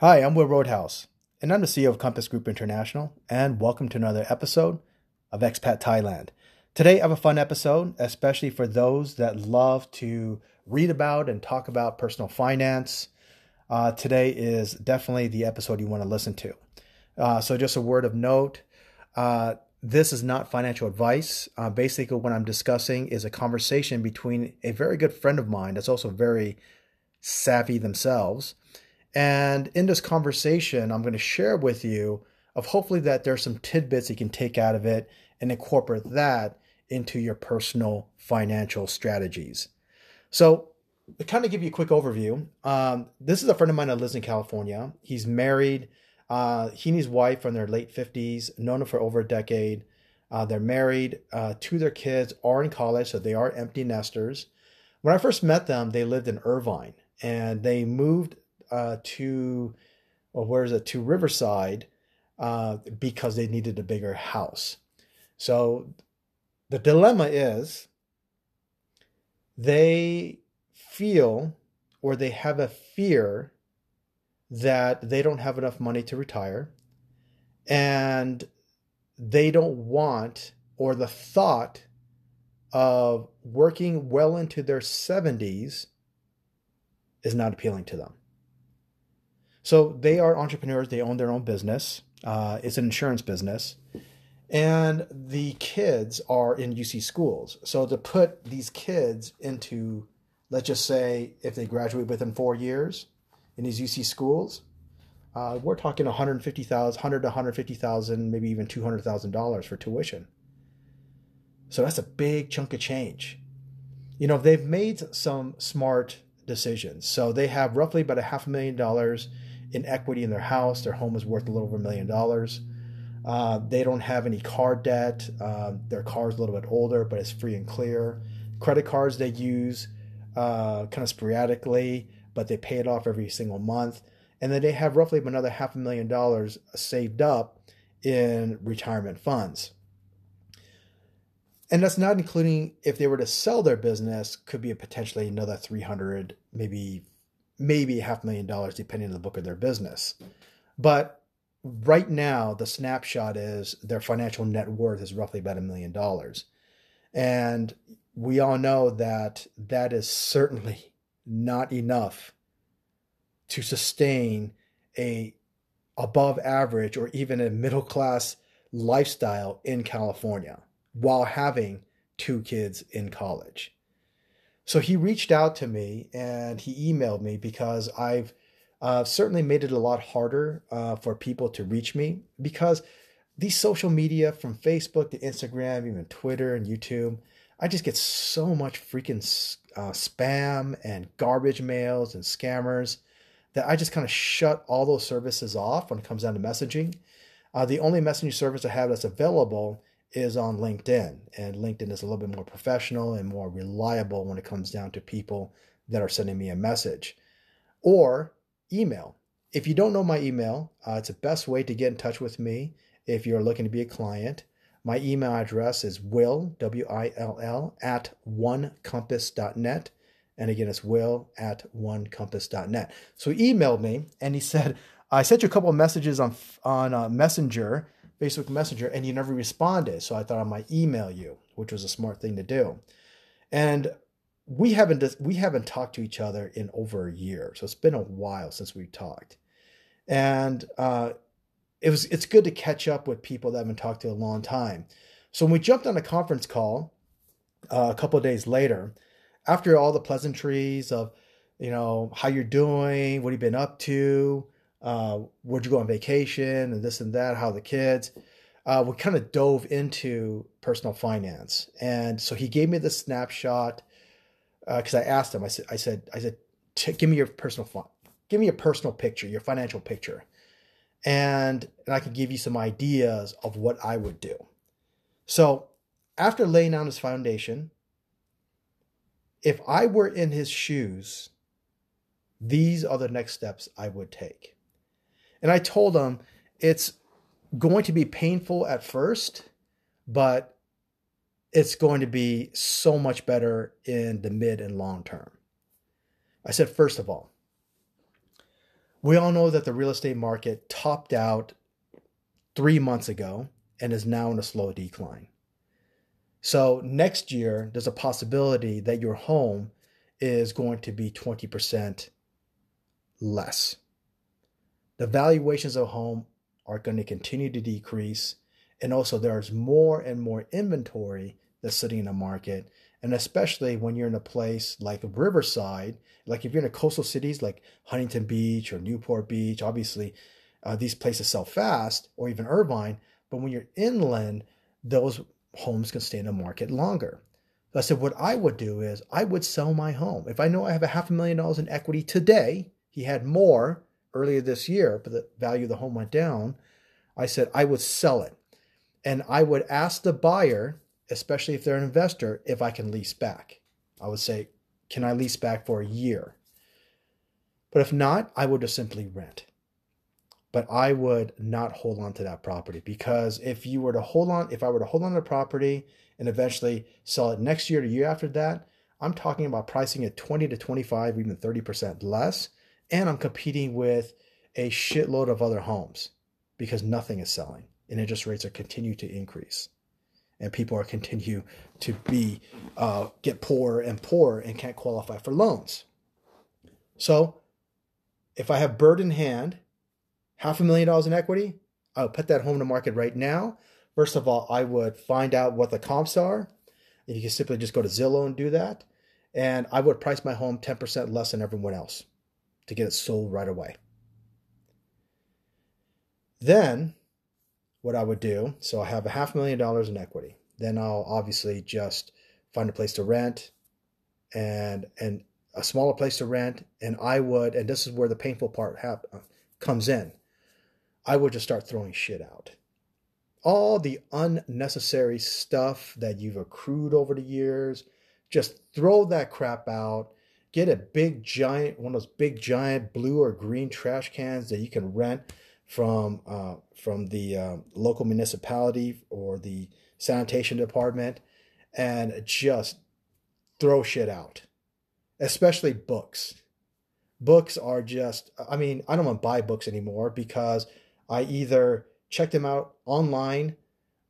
Hi, I'm Will Roadhouse, and I'm the CEO of Compass Group International, and welcome to another episode of Expat Thailand. Today, I have a fun episode, especially for those that love to read about and talk about personal finance. Uh, today is definitely the episode you want to listen to. Uh, so, just a word of note uh, this is not financial advice. Uh, basically, what I'm discussing is a conversation between a very good friend of mine that's also very savvy themselves. And in this conversation, I'm going to share with you of hopefully that there's some tidbits you can take out of it and incorporate that into your personal financial strategies. So, to kind of give you a quick overview, um, this is a friend of mine that lives in California. He's married. Uh, he and his wife are in their late 50s, known him for over a decade. Uh, they're married. Uh, two of their kids are in college, so they are empty nesters. When I first met them, they lived in Irvine and they moved uh, to, well, where is it, to Riverside uh, because they needed a bigger house. So the dilemma is they feel or they have a fear that they don't have enough money to retire and they don't want or the thought of working well into their 70s is not appealing to them. So they are entrepreneurs, they own their own business. Uh, it's an insurance business. And the kids are in UC schools. So to put these kids into, let's just say, if they graduate within four years, in these UC schools, uh, we're talking 150,000, 100 to 150,000, maybe even $200,000 for tuition. So that's a big chunk of change. You know, they've made some smart decisions. So they have roughly about a half a million dollars in equity in their house. Their home is worth a little over a million dollars. Uh, they don't have any car debt. Uh, their car is a little bit older, but it's free and clear. Credit cards they use uh, kind of sporadically but they pay it off every single month. And then they have roughly another half a million dollars saved up in retirement funds. And that's not including if they were to sell their business, could be a potentially another 300, maybe maybe half a million dollars depending on the book of their business. But right now the snapshot is their financial net worth is roughly about a million dollars. And we all know that that is certainly not enough to sustain a above average or even a middle class lifestyle in California while having two kids in college. So he reached out to me and he emailed me because I've uh, certainly made it a lot harder uh, for people to reach me because these social media from Facebook to Instagram, even Twitter and YouTube, I just get so much freaking uh, spam and garbage mails and scammers that I just kind of shut all those services off when it comes down to messaging. Uh, the only messaging service I have that's available is on LinkedIn, and LinkedIn is a little bit more professional and more reliable when it comes down to people that are sending me a message. Or email. If you don't know my email, uh, it's the best way to get in touch with me if you're looking to be a client. My email address is will, W I L L, at onecompass.net. And again, it's will at onecompass.net. So he emailed me and he said, I sent you a couple of messages on, on uh, Messenger, Facebook Messenger, and you never responded. So I thought I might email you, which was a smart thing to do. And we haven't we haven't talked to each other in over a year, so it's been a while since we talked. And uh, it was it's good to catch up with people that I haven't talked to a long time. So when we jumped on a conference call uh, a couple days later, after all the pleasantries of you know how you're doing, what you've been up to, uh, where'd you go on vacation, and this and that, how the kids. Uh, we kind of dove into personal finance, and so he gave me the snapshot because uh, I asked him. I said, I said, I said, give me your personal fun, give me a personal picture, your financial picture and, and I can give you some ideas of what I would do. So, after laying down his foundation, if I were in his shoes, these are the next steps I would take. And I told him it's going to be painful at first, but it's going to be so much better in the mid and long term. I said, first of all, We all know that the real estate market topped out three months ago and is now in a slow decline. So next year, there's a possibility that your home is going to be 20% less. The valuations of home are going to continue to decrease. And also, there's more and more inventory that's sitting in the market. And especially when you're in a place like Riverside, like if you're in a coastal cities like Huntington Beach or Newport Beach, obviously uh, these places sell fast, or even Irvine. But when you're inland, those homes can stay in the market longer. I said, what I would do is I would sell my home. If I know I have a half a million dollars in equity today, he had more earlier this year, but the value of the home went down. I said I would sell it. And I would ask the buyer, especially if they're an investor, if I can lease back. I would say, can I lease back for a year? But if not, I would just simply rent. But I would not hold on to that property because if you were to hold on, if I were to hold on to the property and eventually sell it next year, the year after that, I'm talking about pricing it 20 to 25, even 30% less. And I'm competing with a shitload of other homes because nothing is selling and interest rates are continue to increase and people are continue to be uh, get poorer and poorer and can't qualify for loans so if i have bird in hand half a million dollars in equity, I would put that home to market right now. First of all, I would find out what the comps are. You can simply just go to Zillow and do that. And I would price my home 10% less than everyone else to get it sold right away. Then, what I would do so I have a half million dollars in equity. Then I'll obviously just find a place to rent and and a smaller place to rent and I would and this is where the painful part hap- comes in I would just start throwing shit out. All the unnecessary stuff that you've accrued over the years, just throw that crap out. Get a big giant, one of those big giant blue or green trash cans that you can rent from uh, from the uh, local municipality or the sanitation department, and just throw shit out, especially books. Books are just, I mean, I don't want to buy books anymore because I either check them out online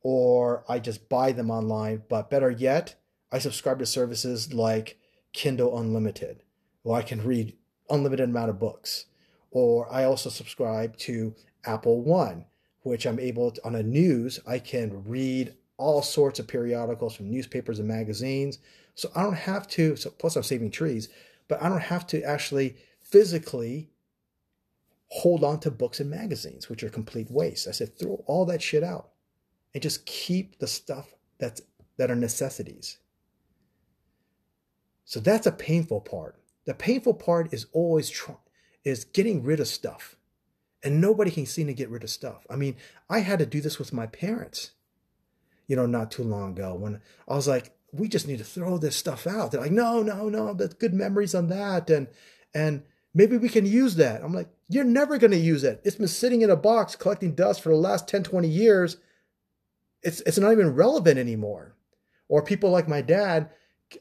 or I just buy them online. But better yet, I subscribe to services like Kindle Unlimited, where I can read unlimited amount of books. Or I also subscribe to Apple One, which I'm able to, on a news, I can read all sorts of periodicals from newspapers and magazines. So I don't have to, so plus I'm saving trees, but I don't have to actually physically hold on to books and magazines, which are complete waste. I said, throw all that shit out and just keep the stuff that's that are necessities. So that's a painful part. The painful part is always try, is getting rid of stuff. And nobody can seem to get rid of stuff. I mean, I had to do this with my parents, you know, not too long ago when I was like, we just need to throw this stuff out. They're like, no, no, no, that's good memories on that. And and maybe we can use that. I'm like, you're never going to use it. It's been sitting in a box collecting dust for the last 10, 20 years. It's, it's not even relevant anymore. Or people like my dad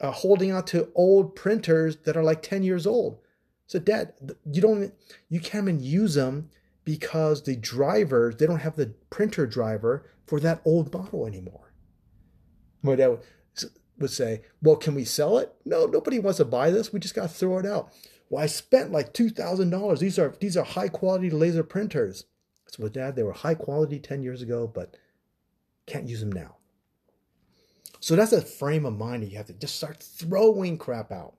uh, holding on to old printers that are like 10 years old. So, dad, you don't, you can't even use them because the drivers, they don't have the printer driver for that old model anymore. My dad would say, Well, can we sell it? No, nobody wants to buy this. We just got to throw it out. Well, I spent like two thousand dollars. These are these are high quality laser printers. So Dad, they were high quality ten years ago, but can't use them now. So that's a frame of mind that you have to just start throwing crap out.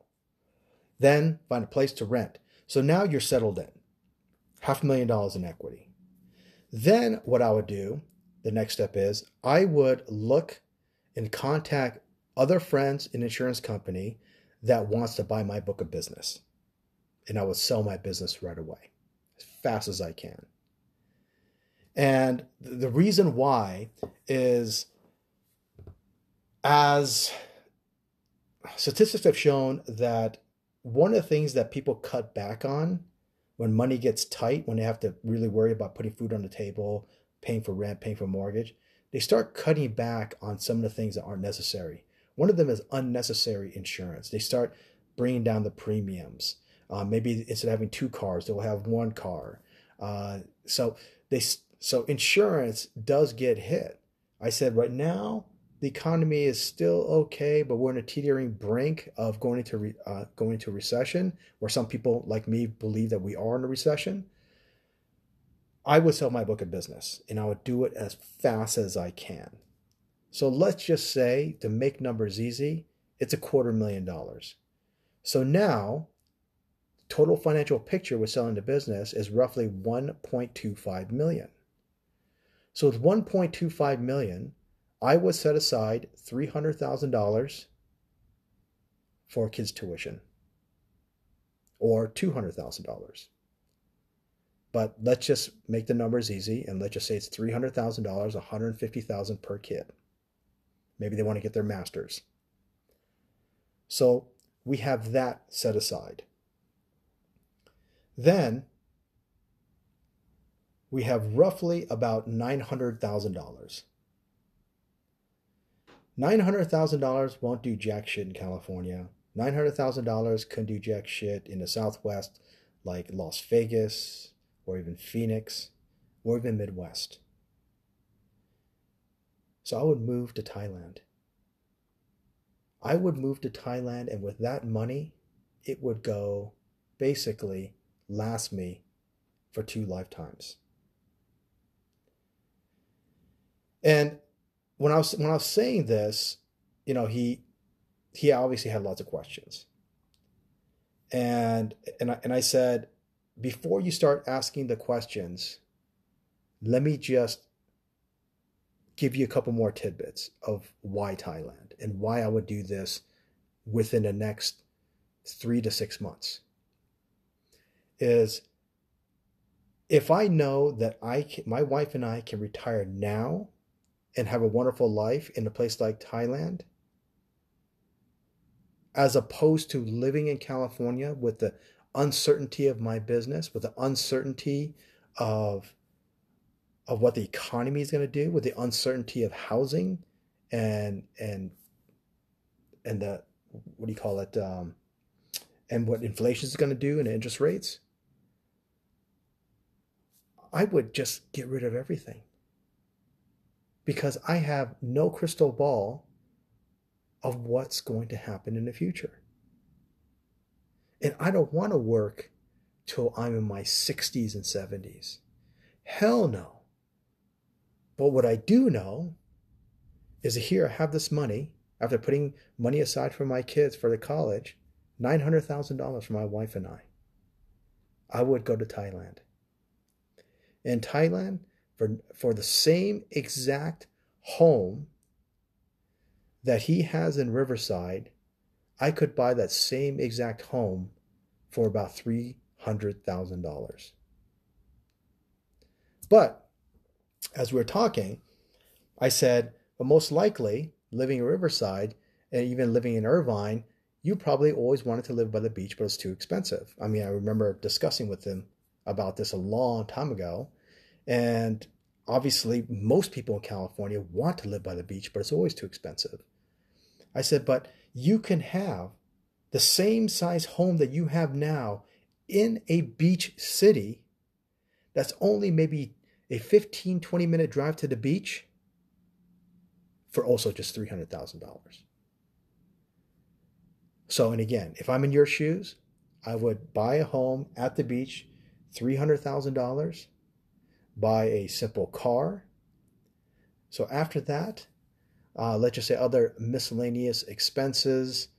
Then find a place to rent. So now you're settled in. Half a million dollars in equity. Then what I would do, the next step is I would look and contact other friends in insurance company that wants to buy my book of business and I would sell my business right away as fast as I can. And the reason why is as statistics have shown that one of the things that people cut back on when money gets tight, when they have to really worry about putting food on the table, paying for rent, paying for mortgage, they start cutting back on some of the things that aren't necessary. One of them is unnecessary insurance. They start bringing down the premiums Uh, maybe instead of having two cars, they'll have one car. Uh, so they so insurance does get hit. I said right now the economy is still okay, but we're on a teetering brink of going into re, uh, going into recession, where some people like me believe that we are in a recession. I would sell my book of business, and I would do it as fast as I can. So let's just say, to make numbers easy, it's a quarter million dollars. So now, total financial picture with selling the business is roughly 1.25 million. So with 1.25 million, I would set aside $300,000 for kids' tuition or $200,000. But let's just make the numbers easy and let's just say it's $300,000, $150,000 per kid. Maybe they want to get their master's. So we have that set aside. Then we have roughly about $900,000. $900,000 won't do jack shit in California. $900,000 couldn't do jack shit in the Southwest, like Las Vegas, or even Phoenix, or even Midwest. So I would move to Thailand. I would move to Thailand, and with that money, it would go basically last me for two lifetimes. And when I was when I was saying this, you know, he he obviously had lots of questions. And and I, and I said, before you start asking the questions, let me just give you a couple more tidbits of why Thailand and why I would do this within the next three to six months. Is if I know that I can, my wife and I can retire now and have a wonderful life in a place like Thailand, as opposed to living in California with the uncertainty of my business, with the uncertainty of of what the economy is going to do, with the uncertainty of housing, and and and the what do you call it, um, and what inflation is going to do and interest rates. I would just get rid of everything because I have no crystal ball of what's going to happen in the future. And I don't want to work till I'm in my 60s and 70s. Hell no. But what I do know is here I have this money after putting money aside for my kids for the college, $900,000 for my wife and I. I would go to Thailand. In Thailand, for, for the same exact home that he has in Riverside, I could buy that same exact home for about $300,000. But as we're talking, I said, well, most likely living in Riverside and even living in Irvine, you probably always wanted to live by the beach, but it's too expensive. I mean, I remember discussing with him about this a long time ago. And obviously, most people in California want to live by the beach, but it's always too expensive. I said, but you can have the same size home that you have now in a beach city that's only maybe a 15, 20 minute drive to the beach for also just $300,000. So, and again, if I'm in your shoes, I would buy a home at the beach, $300,000 buy a simple car. So after that, uh, let's just say other miscellaneous expenses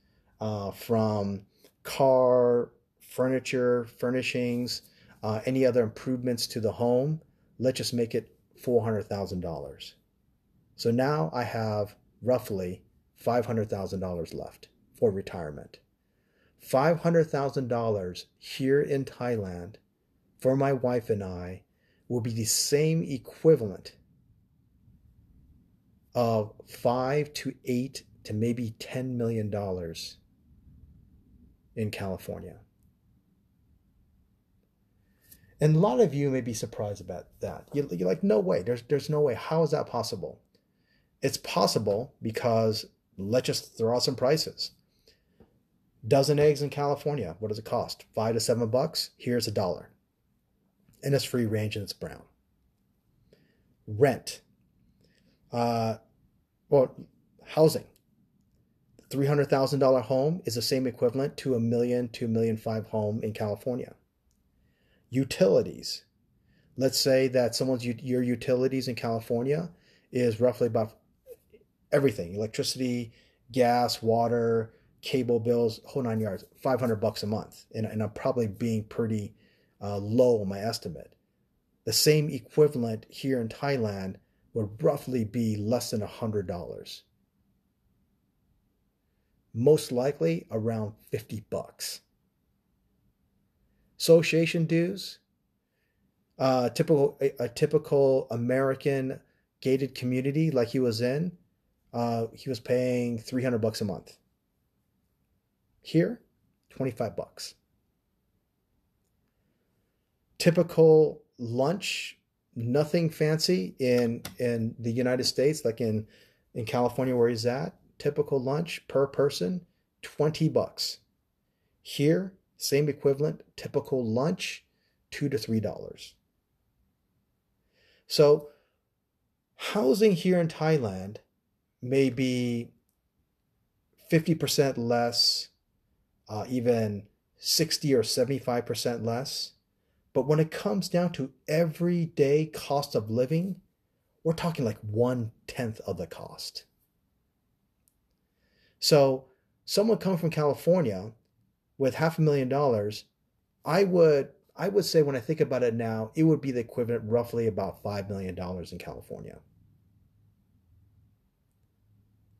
uh, from car, furniture, furnishings, uh, any other improvements to the home. Let's just make it $400,000. So now I have roughly $500,000 left for retirement. $500,000 here in Thailand for my wife and I will be the same equivalent of five to eight to maybe $10 million in California. And a lot of you may be surprised about that. You're, like, no way. There's, there's no way. How is that possible? It's possible because let's just throw out some prices. Dozen eggs in California, what does it cost? Five to seven bucks? Here's a dollar. And it's free range and it's brown. Rent. Uh, well, housing. $300,000 home is the same equivalent to a million a million five home in California. Utilities. Let's say that someone's your utilities in California is roughly about everything electricity, gas, water, cable bills, whole nine yards, 500 bucks a month. And, and I'm probably being pretty uh, low my estimate. The same equivalent here in Thailand would roughly be less than $100. Most likely around 50 bucks. Association dues, uh, typical a, a typical American gated community like he was in, uh, he was paying 300 bucks a month. Here, 25 bucks. Typical lunch, nothing fancy in in the United States, like in in California where he's at. Typical lunch per person, 20 bucks. Here, same equivalent, typical lunch, two to three dollars. So housing here in Thailand may be 50% less, uh, even 60 or 75% less. But when it comes down to everyday cost of living, we're talking like one tenth of the cost. So, someone coming from California with half a million dollars, I would I would say when I think about it now, it would be the equivalent roughly about $5 million in California.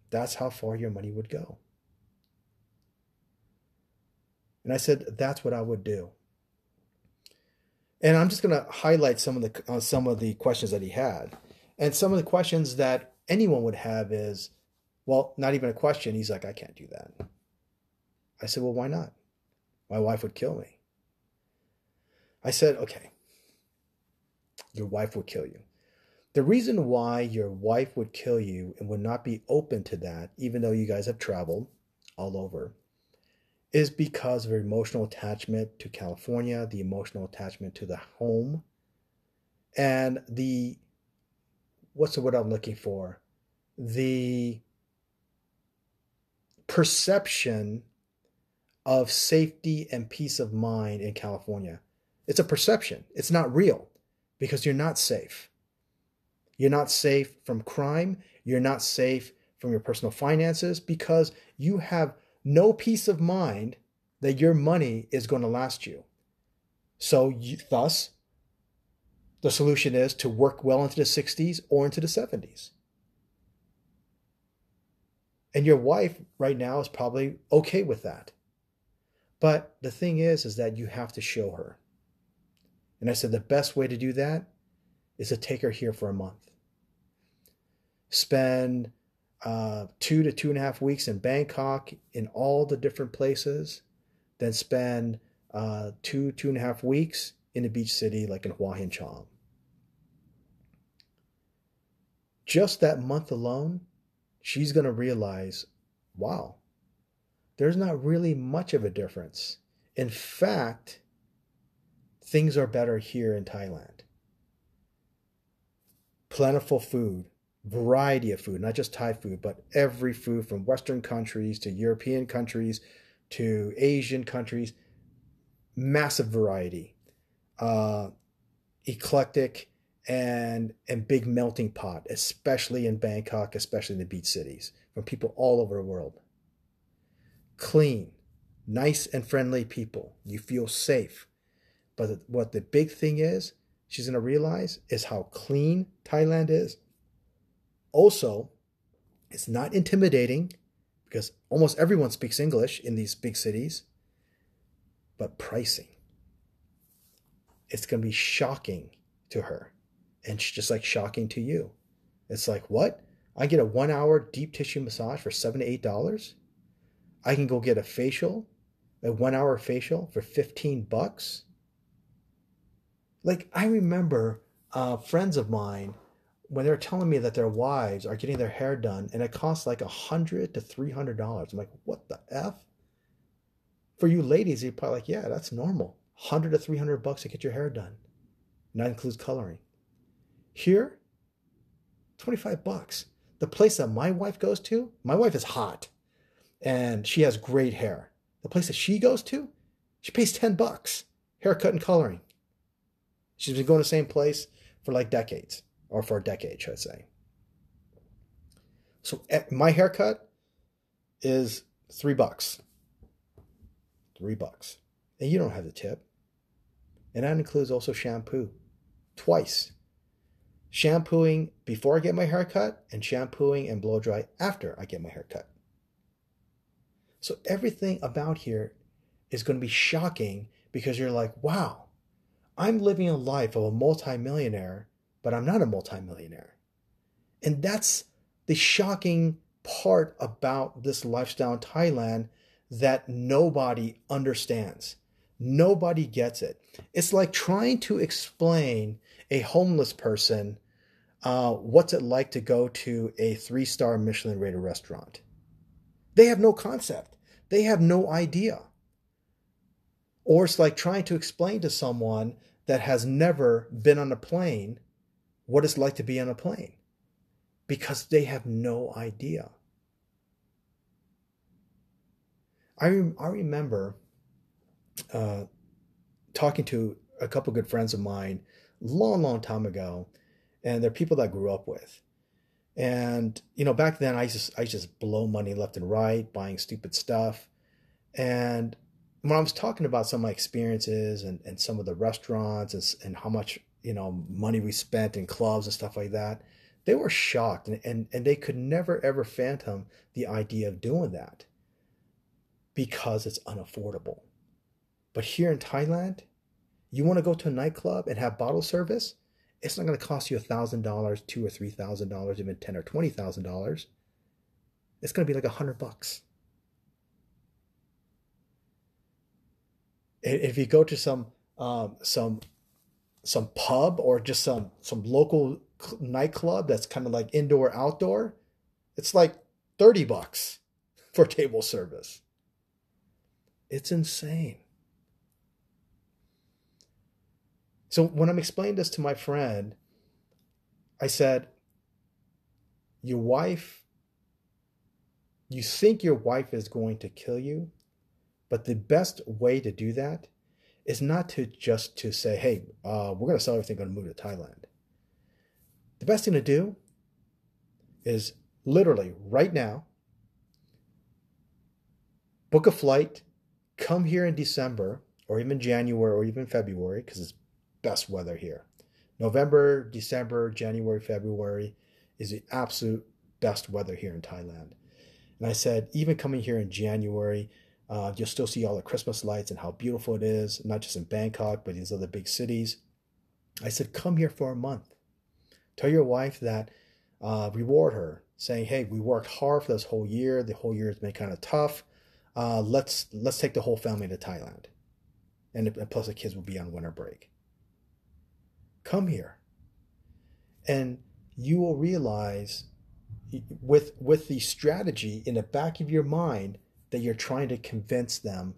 That's how far your money would go. And I said, that's what I would do. And I'm just going to highlight some of the uh, some of the questions that he had, and some of the questions that anyone would have is, well, not even a question. He's like, I can't do that. I said, well, why not? My wife would kill me. I said, okay, your wife would kill you. The reason why your wife would kill you and would not be open to that, even though you guys have traveled all over, is because of emotional attachment to California, the emotional attachment to the home, and the what's the word I'm looking for? The perception of safety and peace of mind in California. It's a perception, it's not real because you're not safe. You're not safe from crime. You're not safe from your personal finances because you have no peace of mind that your money is going to last you. So, you, thus, the solution is to work well into the 60s or into the 70s. And your wife right now is probably okay with that. But the thing is, is that you have to show her. And I said the best way to do that is to take her here for a month spend uh, two to two and a half weeks in Bangkok in all the different places, then spend uh, two, two and a half weeks in a beach city like in Hua Hin Chong. Just that month alone, she's going to realize wow, there's not really much of a difference. In fact, things are better here in Thailand. Plentiful food, variety of food, not just Thai food, but every food from Western countries to European countries to Asian countries. Massive variety, uh, eclectic, and and big melting pot, especially in Bangkok, especially in the beach cities, from people all over the world. Clean, nice and friendly people. You feel safe. But what the big thing is, she's to realize is how clean Thailand is also, it's not intimidating because almost everyone speaks English in these big cities, but pricing. It's going to be shocking to her and just like shocking to you. It's like, what? I get a one hour deep tissue massage for seven to eight dollars. I can go get a facial, a one hour facial for 15 bucks. Like, I remember uh, friends of mine when they're telling me that their wives are getting their hair done and it costs like a hundred to three hundred dollars, I'm like, what the f? For you ladies, you're probably like, yeah, that's normal. 100 to 300 bucks to get your hair done. And that includes coloring. Here, 25 bucks. The place that my wife goes to, my wife is hot and she has great hair. The place that she goes to, she pays 10 bucks. Haircut and coloring. She's been going to the same place for like decades, or for a decade, should I say. So eh, my haircut is three bucks. Three bucks. And you don't have the tip. And that includes also shampoo. Twice. Shampooing before I get my haircut and shampooing and blow dry after I get my haircut. So everything about here is going to be shocking because you're like, wow, I'm living a life of a multimillionaire, but I'm not a multimillionaire. And that's the shocking part about this lifestyle in Thailand that nobody understands. Nobody gets it. It's like trying to explain a homeless person uh, what's it like to go to a three star Michelin rated restaurant. They have no concept, they have no idea. Or it's like trying to explain to someone that has never been on a plane what it's like to be on a plane because they have no idea. I, I remember uh, talking to a couple good friends of mine long, long time ago, and they're people that I grew up with. And you know, back then I just I just blow money left and right, buying stupid stuff. And when I was talking about some of my experiences and, and some of the restaurants and, and how much you know money we spent in clubs and stuff like that, they were shocked and, and, and they could never ever phantom the idea of doing that because it's unaffordable. But here in Thailand, you want to go to a nightclub and have bottle service, it's not going to cost you a thousand dollars, two or three thousand dollars, even ten or twenty thousand dollars. It's going to be like a hundred bucks. If you go to some um, some some pub or just some some local nightclub that's kind of like indoor outdoor, it's like thirty bucks for table service. It's insane. So when I'm explaining this to my friend, I said, Your wife, you think your wife is going to kill you, but the best way to do that is not to just to say, hey, uh, we're going to sell everything, going to move to Thailand. The best thing to do is literally right now, book a flight, come here in December or even January or even February because it's best weather here. November, December, January, February is the absolute best weather here in Thailand. And I said, even coming here in January, uh, you'll still see all the Christmas lights and how beautiful it is, not just in Bangkok, but these other big cities. I said, come here for a month. Tell your wife that, uh, reward her, saying, hey, we worked hard for this whole year. The whole year has been kind of tough. Uh, let's let's take the whole family to Thailand, and, and plus the kids will be on winter break. Come here. And you will realize with with the strategy in the back of your mind that you're trying to convince them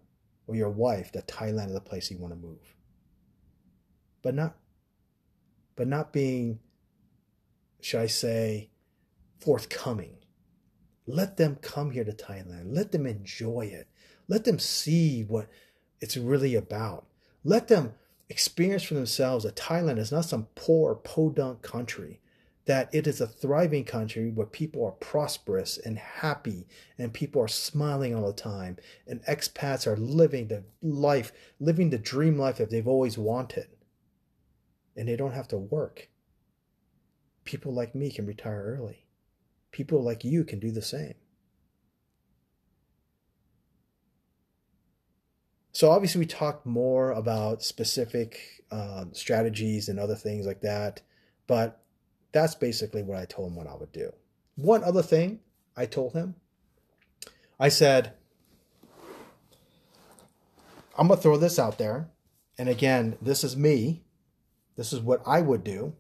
or your wife that Thailand is the place you want to move. But not but not being should I say forthcoming. Let them come here to Thailand. Let them enjoy it. Let them see what it's really about. Let them experience for themselves that Thailand is not some poor podunk country, that it is a thriving country where people are prosperous and happy and people are smiling all the time and expats are living the life, living the dream life that they've always wanted. And they don't have to work. People like me can retire early. People like you can do the same. So obviously, we talked more about specific um, strategies and other things like that, but that's basically what I told him what I would do. One other thing I told him, I said, I'm gonna throw this out there, and again, this is me. This is what I would do.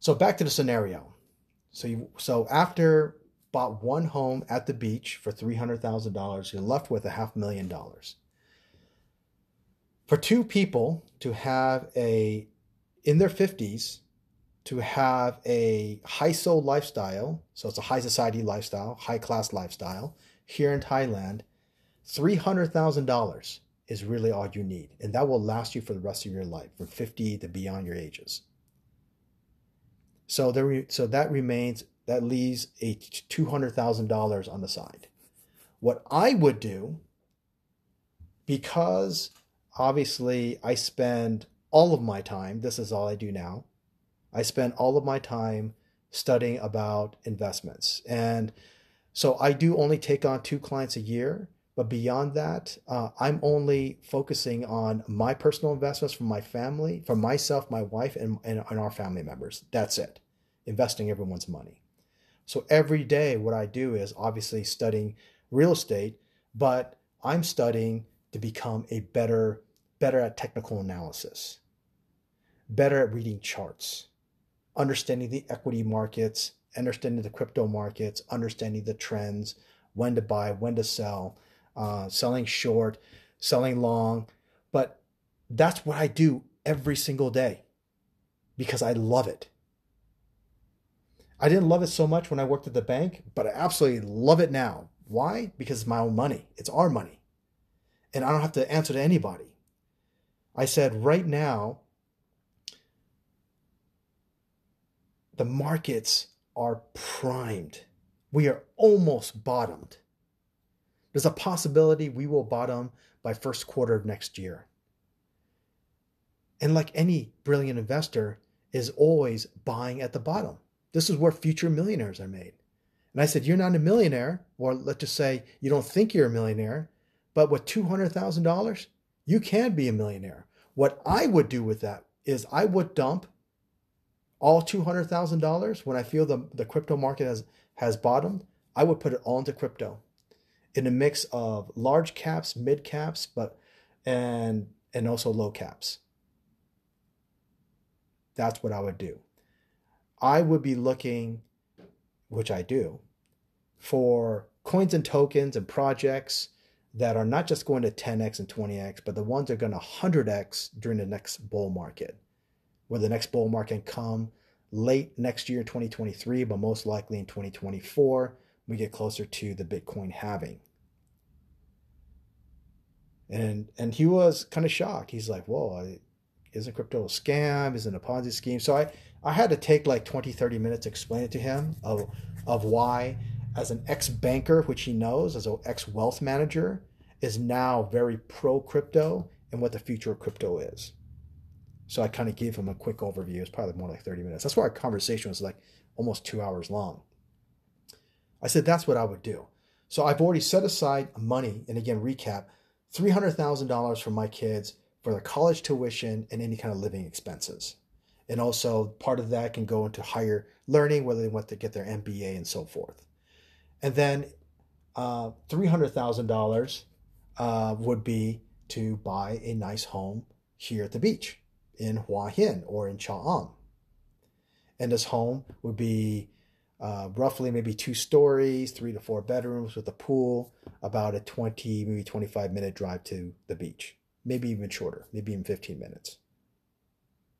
So back to the scenario. So you, so after bought one home at the beach for $300,000, you're left with a half million dollars. For two people to have a, in their 50s, to have a hi-so lifestyle, so it's a high society lifestyle, high class lifestyle here in Thailand, $300,000 is really all you need. And that will last you for the rest of your life, from 50 to beyond your ages. So there, so that remains that leaves a $200,000 on the side. What I would do, because obviously I spend all of my time, this is all I do now, I spend all of my time studying about investments. And so I do only take on two clients a year. But beyond that, uh, I'm only focusing on my personal investments for my family, for myself, my wife, and, and, and our family members. That's it. Investing everyone's money. So every day, what I do is obviously studying real estate, but I'm studying to become a better, better at technical analysis, better at reading charts, understanding the equity markets, understanding the crypto markets, understanding the trends, when to buy, when to sell, uh, selling short, selling long. But that's what I do every single day because I love it. I didn't love it so much when I worked at the bank, but I absolutely love it now. Why? Because it's my own money. It's our money. And I don't have to answer to anybody. I said, right now, the markets are primed. We are almost bottomed. There's a possibility we will bottom by first quarter of next year. And like any brilliant investor is always buying at the bottom. This is where future millionaires are made. And I said, You're not a millionaire, or let's just say you don't think you're a millionaire, but with $200,000, you can be a millionaire. What I would do with that is I would dump all $200,000 when I feel the, the crypto market has, has bottomed. I would put it all into crypto in a mix of large caps, mid caps, but and and also low caps. That's what I would do. I would be looking, which I do, for coins and tokens and projects that are not just going to 10x and 20x, but the ones that are going to 100x during the next bull market. Where the next bull market can come late next year, 2023, but most likely in 2024, we get closer to the Bitcoin halving. And and he was kind of shocked. He's like, "Whoa, isn't crypto a scam? Isn't a Ponzi scheme?" So I I had to take like 20, 30 minutes to explain it to him of, of why, as an ex banker, which he knows, as an ex wealth manager, is now very pro crypto and what the future of crypto is. So I kind of gave him a quick overview. It's probably more like 30 minutes. That's why our conversation was like almost two hours long. I said, that's what I would do. So I've already set aside money, and again, recap $300,000 for my kids for their college tuition and any kind of living expenses. And also, part of that can go into higher learning, whether they want to get their MBA and so forth. And then uh, $300,000 uh, would be to buy a nice home here at the beach in Hua Hin or in Cha Am. And this home would be uh, roughly maybe two stories, three to four bedrooms with a pool, about a 20, maybe 25 minute drive to the beach, maybe even shorter, maybe even 15 minutes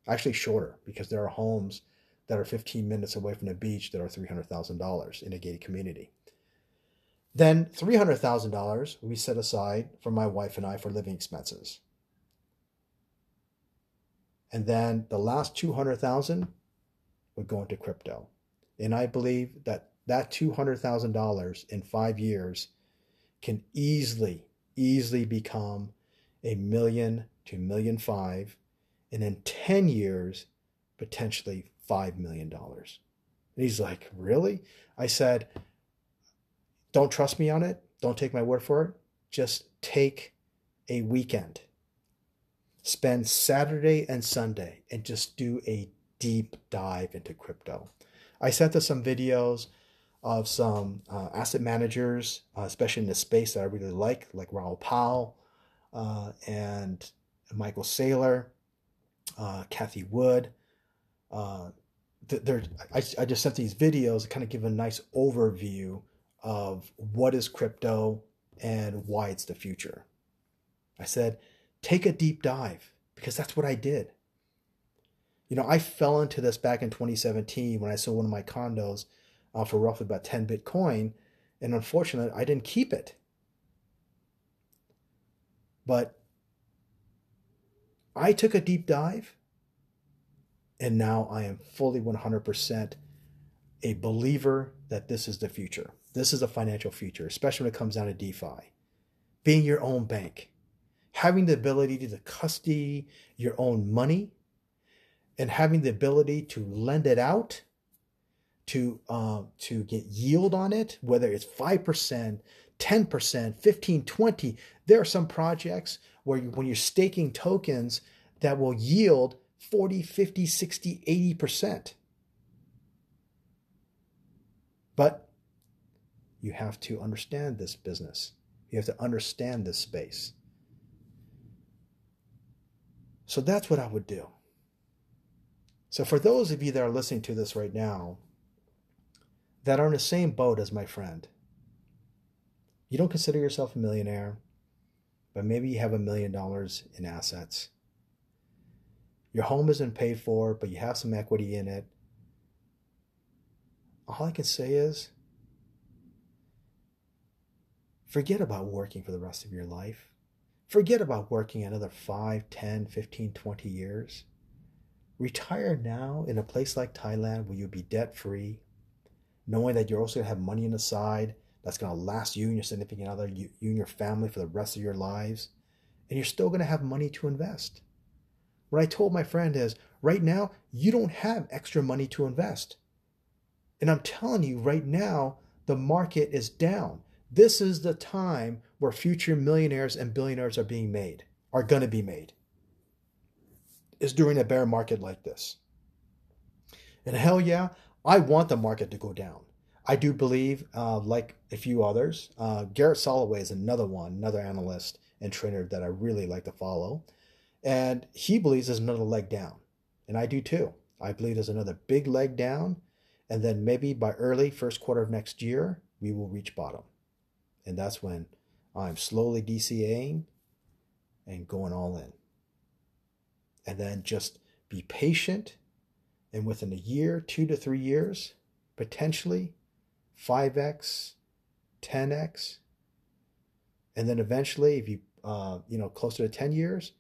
actually shorter because there are homes that are 15 minutes away from the beach that are $300,000 in a gated community. Then $300,000 we set aside for my wife and I for living expenses. And then the last 200,000 would go into crypto. And I believe that that $200,000 in 5 years can easily easily become a million to million five and in 10 years, potentially $5 million. And he's like, Really? I said, Don't trust me on it. Don't take my word for it. Just take a weekend. Spend Saturday and Sunday and just do a deep dive into crypto. I sent us some videos of some uh, asset managers, uh, especially in the space that I really like, like Raoul Pal uh, and Michael Saylor uh, Cathie Wood. Uh, there, I, I just sent these videos to kind of give a nice overview of what is crypto and why it's the future. I said, take a deep dive because that's what I did. You know, I fell into this back in 2017 when I sold one of my condos uh, for roughly about 10 Bitcoin. And unfortunately, I didn't keep it. But I took a deep dive and now I am fully 100% a believer that this is the future. This is a financial future, especially when it comes down to DeFi. Being your own bank, having the ability to custody your own money, and having the ability to lend it out to uh, to get yield on it, whether it's 5%, 10%, 15, 20. There are some projects where you, when you're staking tokens that will yield 40, 50, 60, 80%. But you have to understand this business. You have to understand this space. So that's what I would do. So, for those of you that are listening to this right now that are in the same boat as my friend, you don't consider yourself a millionaire, but maybe you have a million dollars in assets. Your home isn't paid for, but you have some equity in it. All I can say is forget about working for the rest of your life. Forget about working another 5, 10, 15, 20 years. Retire now in a place like Thailand where you'll be debt free, knowing that you're also going to have money on the side that's going to last you and your significant other, you, you and your family for the rest of your lives. And you're still going to have money to invest. What I told my friend is right now, you don't have extra money to invest. And I'm telling you right now, the market is down. This is the time where future millionaires and billionaires are being made, are going to be made, is during a bear market like this. And hell yeah, I want the market to go down. I do believe, uh, like a few others, uh, Garrett Soloway is another one, another analyst and trainer that I really like to follow. And he believes there's another leg down. And I do too. I believe there's another big leg down. And then maybe by early first quarter of next year, we will reach bottom. And that's when I'm slowly DCAing and going all in. And then just be patient. And within a year, two to three years, potentially 5x, 10x, and then eventually, if you uh, you know closer to 10 years,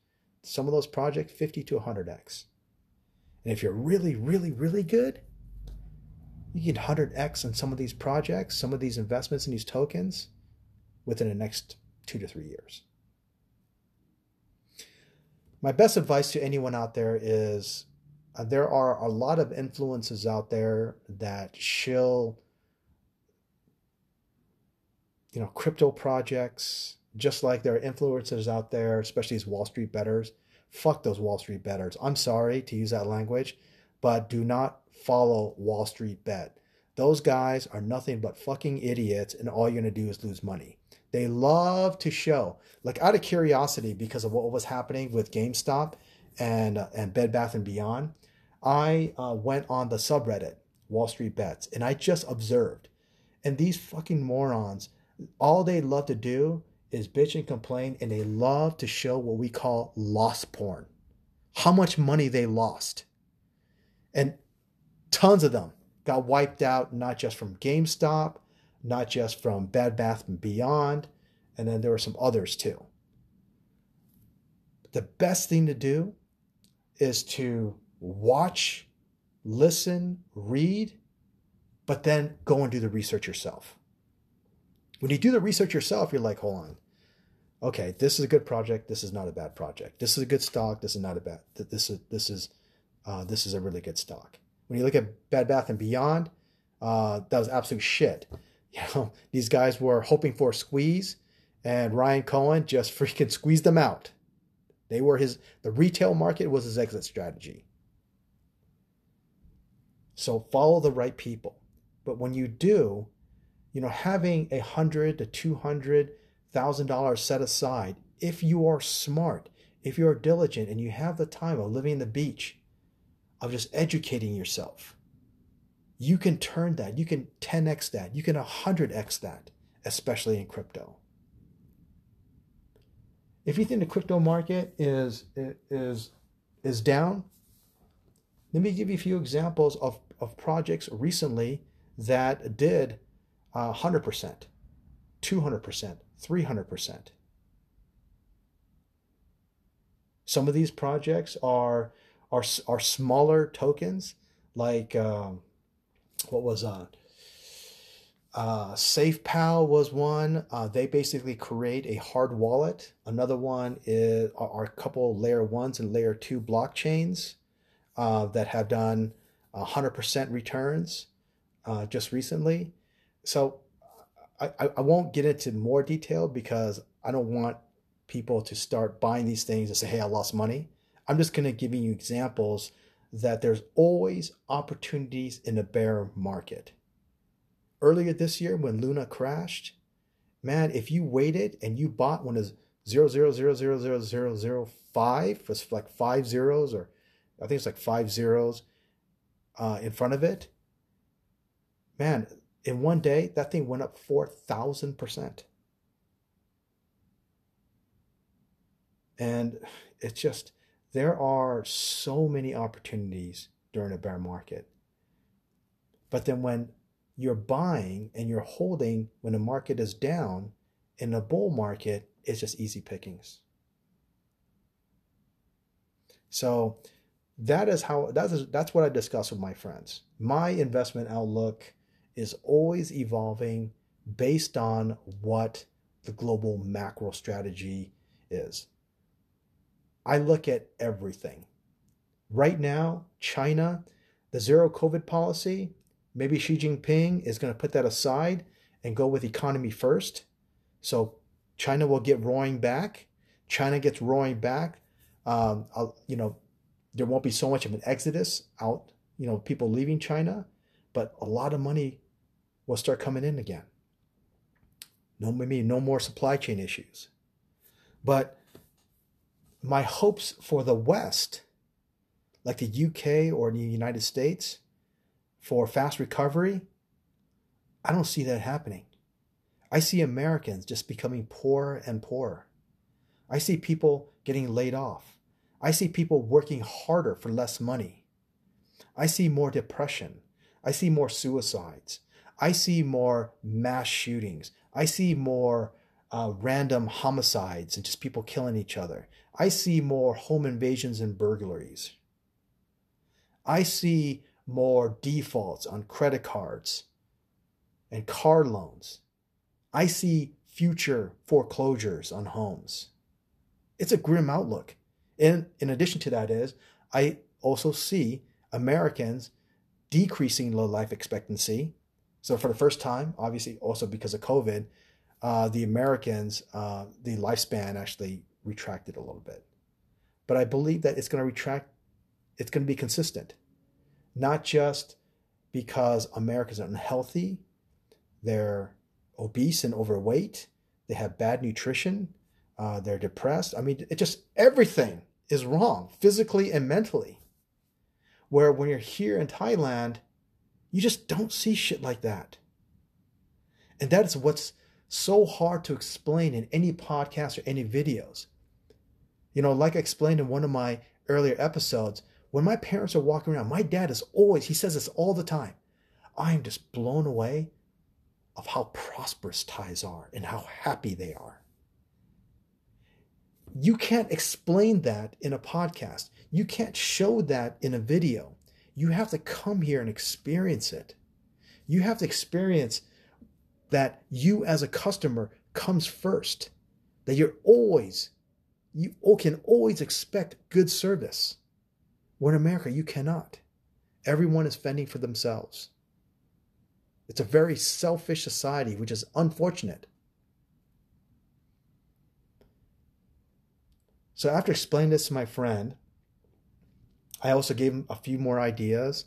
some of those projects 50 to 100x. And if you're really, really, really good, you get 100x on some of these projects, some of these investments in these tokens within the next two to three years. My best advice to anyone out there is uh, there are a lot of influences out there that shill you know, crypto projects, just like there are influencers out there, especially these Wall Street betters. Fuck those Wall Street betters. I'm sorry to use that language, but do not follow Wall Street bet. Those guys are nothing but fucking idiots, and all you're gonna do is lose money. They love to show, like out of curiosity, because of what was happening with GameStop and uh, and Bed Bath and Beyond. I uh, went on the subreddit Wall Street Bets, and I just observed, and these fucking morons all they love to do is bitch and complain, and they love to show what we call loss porn. How much money they lost. And tons of them got wiped out, not just from GameStop, not just from Bed Bath and Beyond, and then there were some others too. The best thing to do is to watch, listen, read, but then go and do the research yourself. When you do the research yourself, you're like, hold on. Okay, this is a good project. This is not a bad project. This is a good stock. This is not a bad. This is this is uh, this is a really good stock. When you look at Bed Bath and Beyond, uh, that was absolute shit. You know, these guys were hoping for a squeeze, and Ryan Cohen just freaking squeezed them out. They were his. The retail market was his exit strategy. So follow the right people. But when you do, you know, having a hundred to two hundred thousand dollars set aside, if you are smart, if you are diligent, and you have the time of living the beach, of just educating yourself, you can turn that, you can 10x that, you can 100x that, especially in crypto. If you think the crypto market is is is down, let me give you a few examples of, of projects recently that did uh, 100%, 200%, 300%. Some of these projects are are, are smaller tokens, like um, what was. Uh, uh SafePal was one. Uh, they basically create a hard wallet. Another one is are, a couple layer ones and layer two blockchains uh, that have done 100% returns uh, just recently. So I, I won't get into more detail because I don't want people to start buying these things and say, hey, I lost money. I'm just going to give you examples that there's always opportunities in a bear market. Earlier this year, when Luna crashed, man, if you waited and you bought when it's zero zero zero zero zero zero zero five was like five zeros or I think it's like five zeros uh, in front of it. Man, in one day, that thing went up 4,000%. And it's just, there are so many opportunities during a bear market. But then when you're buying and you're holding when the market is down, in a bull market, it's just easy pickings. So that is how that is that's what I discuss with my friends. My investment outlook is always evolving based on what the global macro strategy is. I look at everything. Right now, China, the zero COVID policy, maybe Xi Jinping is going to put that aside and go with economy first. So China will get roaring back. China gets roaring back. Um, you know, there won't be so much of an exodus out, you know, people leaving China, but a lot of money will start coming in again. No, maybe no more supply chain issues. But my hopes for the West, like the UK or the United States, for fast recovery, I don't see that happening. I see Americans just becoming poorer and poorer. I see people getting laid off. I see people working harder for less money. I see more depression. I see more suicides. I see more mass shootings. I see more uh, random homicides and just people killing each other. I see more home invasions and burglaries. I see more defaults on credit cards and car loans. I see future foreclosures on homes. It's a grim outlook. And in addition to that is I also see Americans decreasing low life expectancy. So for the first time, obviously also because of COVID, uh, the Americans, uh, the lifespan actually retracted a little bit. But I believe that it's going to retract, it's going to be consistent, not just because Americans are unhealthy, they're obese and overweight, they have bad nutrition, uh, they're depressed. I mean, it just everything is wrong physically and mentally. Where when you're here in Thailand, you just don't see shit like that. And that is what's so hard to explain in any podcast or any videos. You know, like I explained in one of my earlier episodes, when my parents are walking around, my dad is always, he says this all the time. I am just blown away of how prosperous Thais are and how happy they are. You can't explain that in a podcast. You can't show that in a video. You have to come here and experience it. You have to experience that you as a customer comes first. That you're always, you can always expect good service. Where in America, you cannot. Everyone is fending for themselves. It's a very selfish society, which is unfortunate. So after explaining this to my friend, I also gave him a few more ideas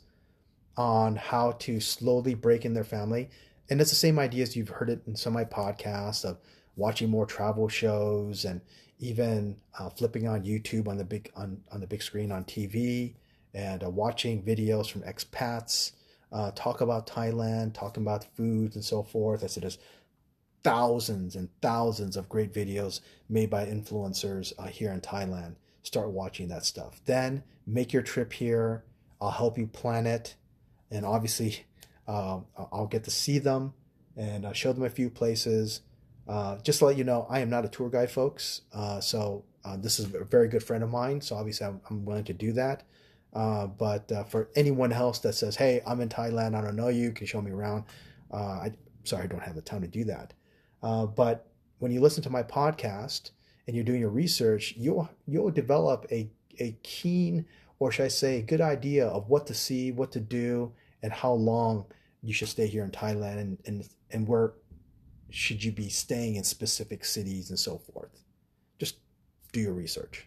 on how to slowly break in their family. And it's the same ideas you've heard it in some of my podcasts of watching more travel shows and even uh, flipping on YouTube on the big on, on the big screen on TV and uh, watching videos from expats uh, talk about Thailand, talking about foods and so forth. I said there's thousands and thousands of great videos made by influencers uh, here in Thailand. Start watching that stuff. Then make your trip here. I'll help you plan it. And obviously, uh, I'll get to see them and uh, show them a few places. Uh, just to let you know, I am not a tour guide, folks. Uh, so uh, this is a very good friend of mine. So obviously, I'm, I'm willing to do that. Uh, but uh, for anyone else that says, "Hey, I'm in Thailand. I don't know you. Can you show me around?" I sorry, I don't have the time to do that. but when you listen to my podcast and you're doing your research, you'll you'll develop a a keen, or should I say, a good idea of what to see, what to do, and how long you should stay here in Thailand, and and and where should you be staying in specific cities and so forth. Just do your research.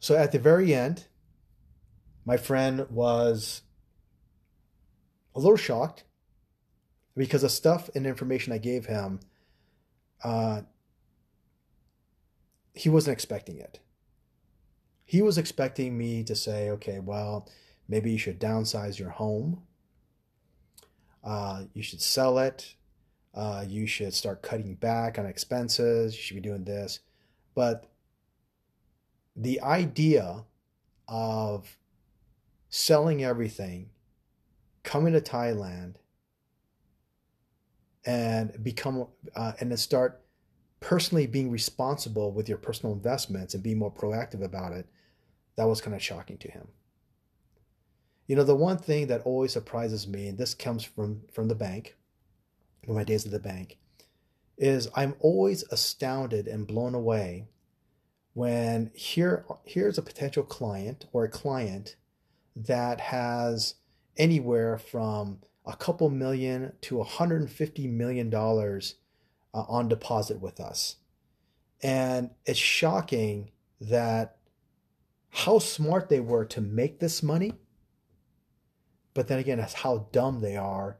So at the very end, my friend was a little shocked because the stuff and information I gave him, uh, he wasn't expecting it. He was expecting me to say, okay, well, maybe you should downsize your home uh, you should sell it. Uh, you should start cutting back on expenses. You should be doing this. But the idea of selling everything, coming to Thailand, and become uh, and then start personally being responsible with your personal investments and being more proactive about it, that was kind of shocking to him. You know, the one thing that always surprises me, and this comes from from the bank, from my days at the bank, is I'm always astounded and blown away when here here's a potential client or a client that has anywhere from a couple million to 150 million dollars uh, on deposit with us. And it's shocking that how smart they were to make this money but then again, that's how dumb they are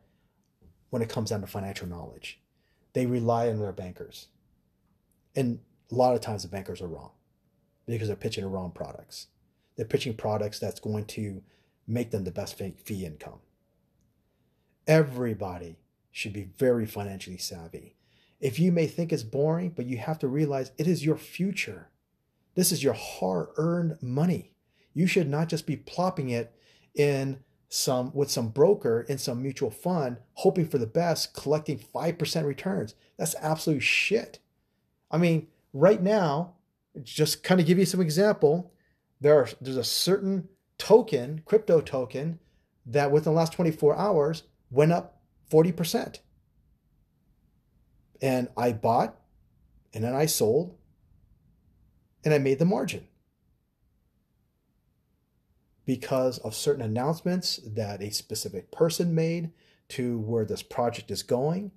when it comes down to financial knowledge. They rely on their bankers. And a lot of times the bankers are wrong because they're pitching the wrong products. They're pitching products that's going to make them the best fee income. Everybody should be very financially savvy. If you may think it's boring, but you have to realize it is your future. This is your hard earned money. You should not just be plopping it in some with some broker in some mutual fund, hoping for the best, collecting 5% returns. That's absolute shit. I mean, right now, just kind of give you some example, there are, there's a certain token, crypto token, that within the last 24 hours went up 40%. And I bought and then I sold and I made the margin because of certain announcements that a specific person made to where this project is going.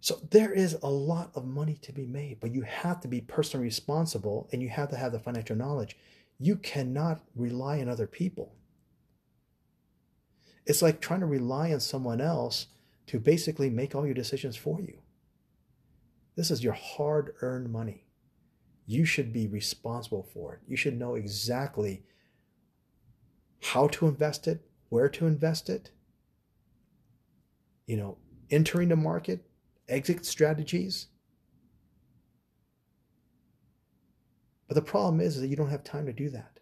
So there is a lot of money to be made, but you have to be personally responsible and you have to have the financial knowledge. You cannot rely on other people. It's like trying to rely on someone else to basically make all your decisions for you. This is your hard earned money. You should be responsible for it. You should know exactly how to invest it, where to invest it, you know, entering the market, exit strategies. But the problem is that you don't have time to do that.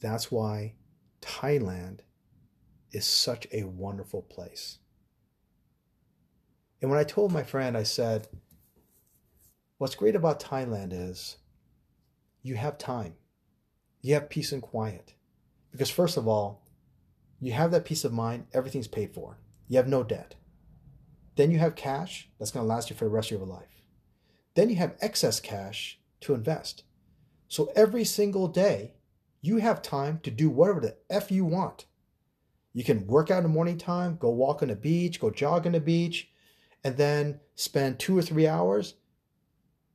That's why Thailand is such a wonderful place. And when I told my friend, I said, What's great about Thailand is you have time you have peace and quiet. Because, first of all, you have that peace of mind, everything's paid for, you have no debt. Then you have cash that's going to last you for the rest of your life. Then you have excess cash to invest. So every single day, you have time to do whatever the F you want. You can work out in the morning time, go walk on the beach, go jog on the beach, and then spend two or three hours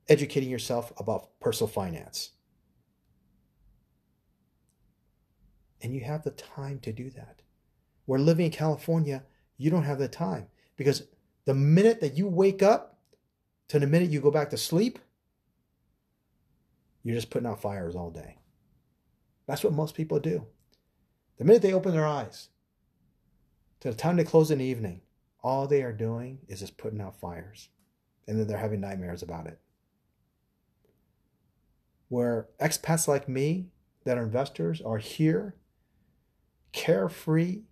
educating yourself about personal finance. And you have the time to do that. We're living in California, you don't have the time because the minute that you wake up to the minute you go back to sleep, you're just putting out fires all day. That's what most people do. The minute they open their eyes, to the time they close in the evening, all they are doing is just putting out fires. And then they're having nightmares about it. Where expats like me that are investors are here, carefree,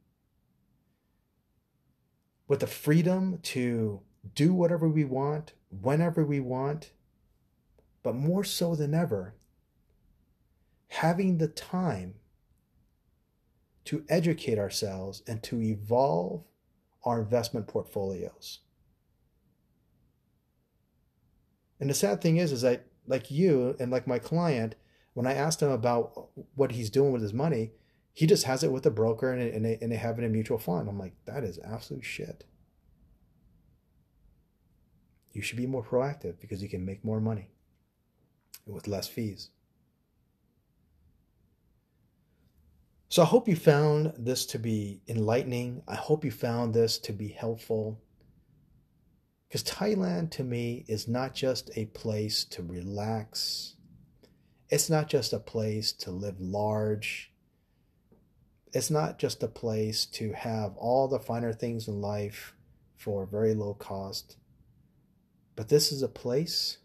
with the freedom to do whatever we want, whenever we want, but more so than ever, having the time to educate ourselves and to evolve our investment portfolios. And the sad thing is, is that like you and like my client, when I asked him about what he's doing with his money, he just has it with a broker and, and, they, and they have it in a mutual fund. I'm like, that is absolute shit. You should be more proactive because you can make more money with less fees. So I hope you found this to be enlightening. I hope you found this to be helpful. Because Thailand to me is not just a place to relax, it's not just a place to live large, it's not just a place to have all the finer things in life for very low cost, but this is a place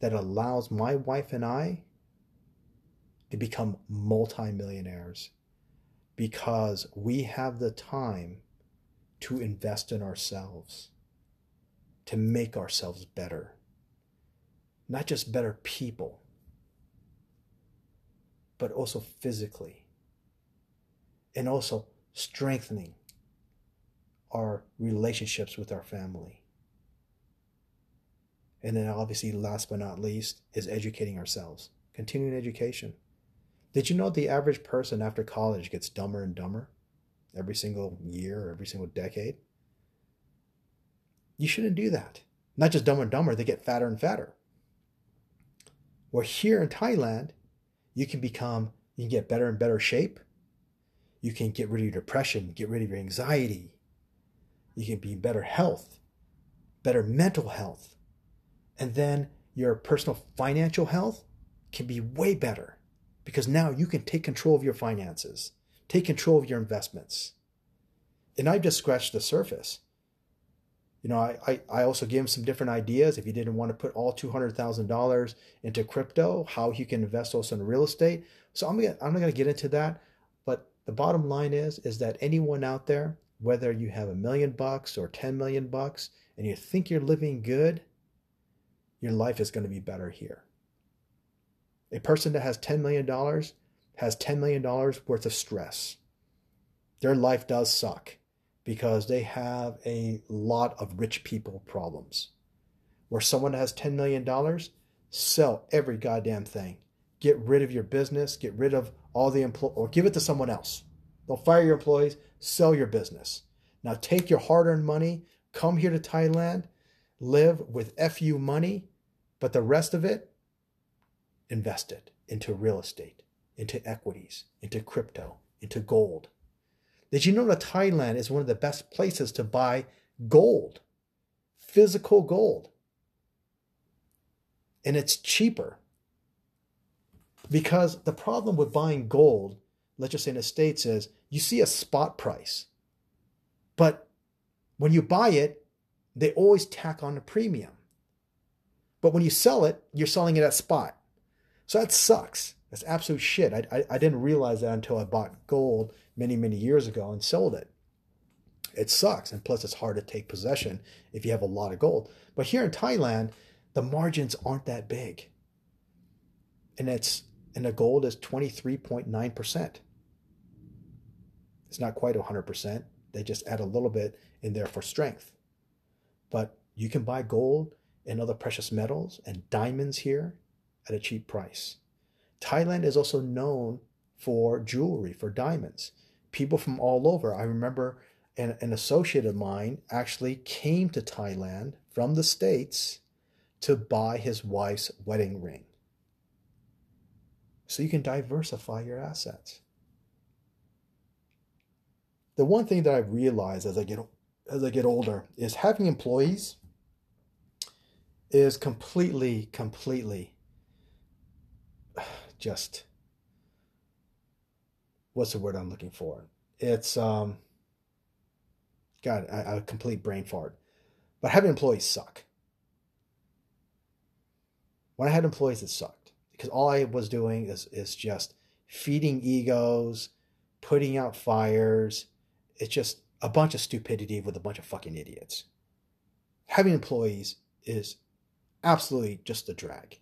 that allows my wife and I to become multimillionaires because we have the time to invest in ourselves, to make ourselves better. Not just better people, but also physically, and also strengthening our relationships with our family. And then, obviously, last but not least, is educating ourselves, continuing education. Did you know the average person after college gets dumber and dumber every single year every single decade? You shouldn't do that. Not just dumber and dumber, they get fatter and fatter. Where here in Thailand, you can become, you can get better and better shape. You can get rid of your depression, get rid of your anxiety. You can be in better health, better mental health. And then your personal financial health can be way better because now you can take control of your finances, take control of your investments. And I've just scratched the surface. You know, I, I, I also gave him some different ideas. If you didn't want to put all $200,000 into crypto, how you can invest also in real estate. So I'm, gonna, I'm not going to get into that. The bottom line is, is that anyone out there, whether you have a million bucks or 10 million bucks, and you think you're living good, your life is going to be better here. A person that has $10 million has $10 million worth of stress. Their life does suck because they have a lot of rich people problems. Where someone has $10 million, sell every goddamn thing. Get rid of your business, get rid of all the employees, or give it to someone else. They'll fire your employees, sell your business. Now take your hard earned money, come here to Thailand, live with FU money, but the rest of it, invest it into real estate, into equities, into crypto, into gold. Did you know that Thailand is one of the best places to buy gold, physical gold? And it's cheaper. Because the problem with buying gold, let's just say in the States, is you see a spot price. But when you buy it, they always tack on a premium. But when you sell it, you're selling it at spot. So that sucks. That's absolute shit. I, I, I, didn't realize that until I bought gold many, many years ago and sold it. It sucks. And plus, it's hard to take possession if you have a lot of gold. But here in Thailand, the margins aren't that big. And it's and the gold is 23.9%. It's not quite 100%. They just add a little bit in there for strength. But you can buy gold and other precious metals and diamonds here at a cheap price. Thailand is also known for jewelry, for diamonds. People from all over. I remember an, an associate of mine actually came to Thailand from the States to buy his wife's wedding ring. So you can diversify your assets. The one thing that I've realized as I get as I get older is having employees is completely, completely just what's the word I'm looking for? It's um, God, a, a complete brain fart. But having employees suck. When I had employees, it sucked because all I was doing is is just feeding egos, putting out fires. It's just a bunch of stupidity with a bunch of fucking idiots. Having employees is absolutely just a drag.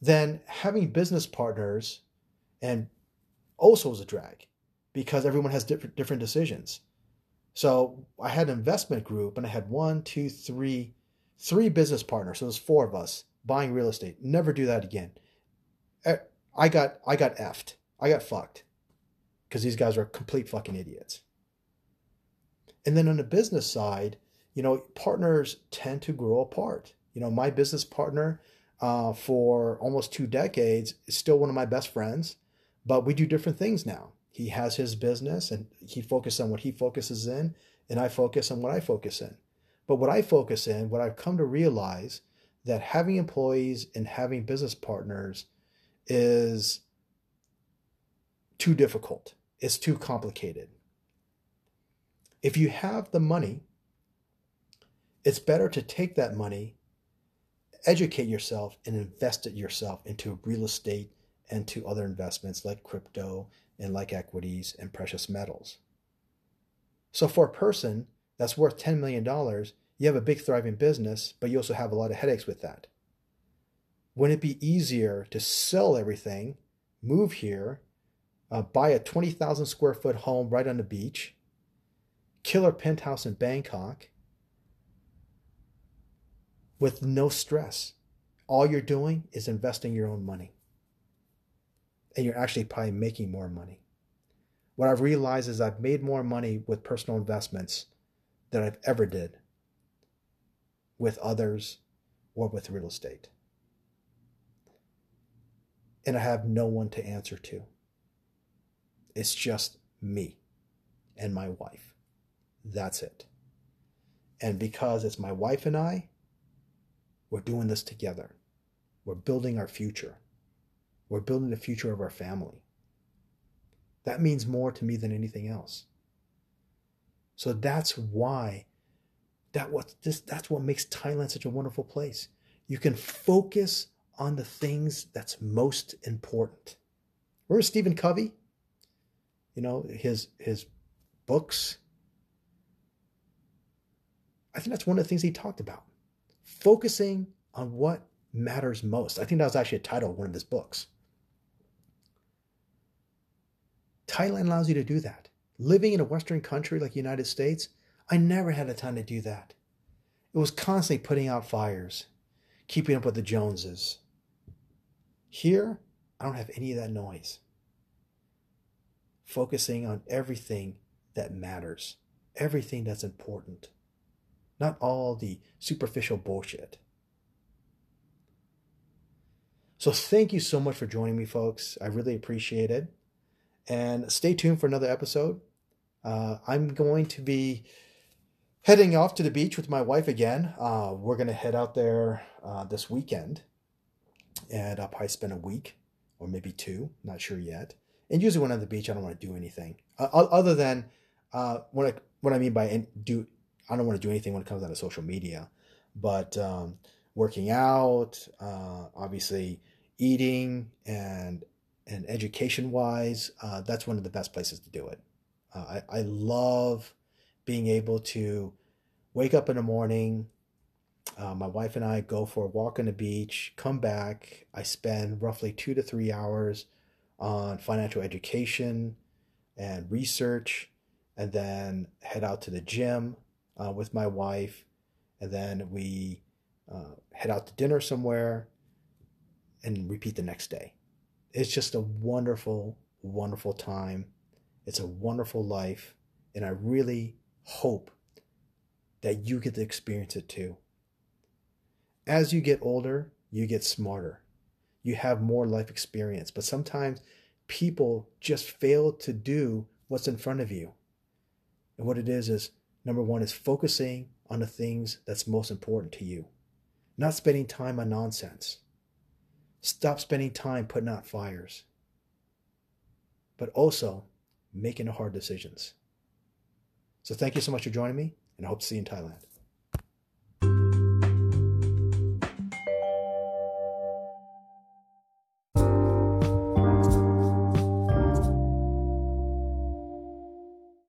Then having business partners and also is a drag because everyone has different different decisions. So I had an investment group and I had one, two, three, three business partners. So there's four of us buying real estate. Never do that again. Eh, I got I got effed. I got fucked. Because these guys are complete fucking idiots. And then on the business side, you know, partners tend to grow apart. You know, my business partner uh, for almost two decades is still one of my best friends, but we do different things now. He has his business and he focuses on what he focuses in, and I focus on what I focus in. But what I focus in, what I've come to realize that having employees and having business partners is too difficult. It's too complicated. If you have the money, it's better to take that money, educate yourself, and invest it yourself into real estate and to other investments like crypto and like equities and precious metals. So for a person that's worth $10 million, you have a big thriving business, but you also have a lot of headaches with that. Wouldn't it be easier to sell everything, move here, uh, buy a 20,000 square foot home right on the beach, killer penthouse in Bangkok with no stress? All you're doing is investing your own money and you're actually probably making more money. What I've realized is I've made more money with personal investments than I've ever did with others or with real estate. And I have no one to answer to. It's just me and my wife. That's it. And because it's my wife and I, we're doing this together. We're building our future. We're building the future of our family. That means more to me than anything else. So that's why that what this that's what makes Thailand such a wonderful place. You can focus on the things that's most important. Remember Stephen Covey? You know, his his books. I think that's one of the things he talked about. Focusing on what matters most. I think that was actually a title of one of his books. Thailand allows you to do that. Living in a Western country like the United States, I never had the time to do that. It was constantly putting out fires, keeping up with the Joneses. Here, I don't have any of that noise. Focusing on everything that matters, everything that's important, not all the superficial bullshit. So, thank you so much for joining me, folks. I really appreciate it. And stay tuned for another episode. Uh, I'm going to be heading off to the beach with my wife again. Uh, we're going to head out there uh, this weekend. And I'll probably spend a week or maybe two, not sure yet. And usually when I'm on the beach, I don't want to do anything uh, other than uh, what I, what I mean by do. I don't want to do anything when it comes down to social media, but um, working out, uh, obviously eating and and education wise, uh, that's one of the best places to do it. Uh, I, I love being able to wake up in the morning. Uh, my wife and I go for a walk on the beach, come back. I spend roughly two to three hours on financial education and research, and then head out to the gym uh, with my wife. And then we uh, head out to dinner somewhere and repeat the next day it's just a wonderful, wonderful time. It's a wonderful life. And I really hope that you get to experience it too. As you get older, you get smarter. You have more life experience. But sometimes people just fail to do what's in front of you. And what it is is number one is focusing on the things that's most important to you, not spending time on nonsense. Stop spending time putting out fires. but also making the hard decisions. So thank you so much for joining me, and I hope to see you in Thailand.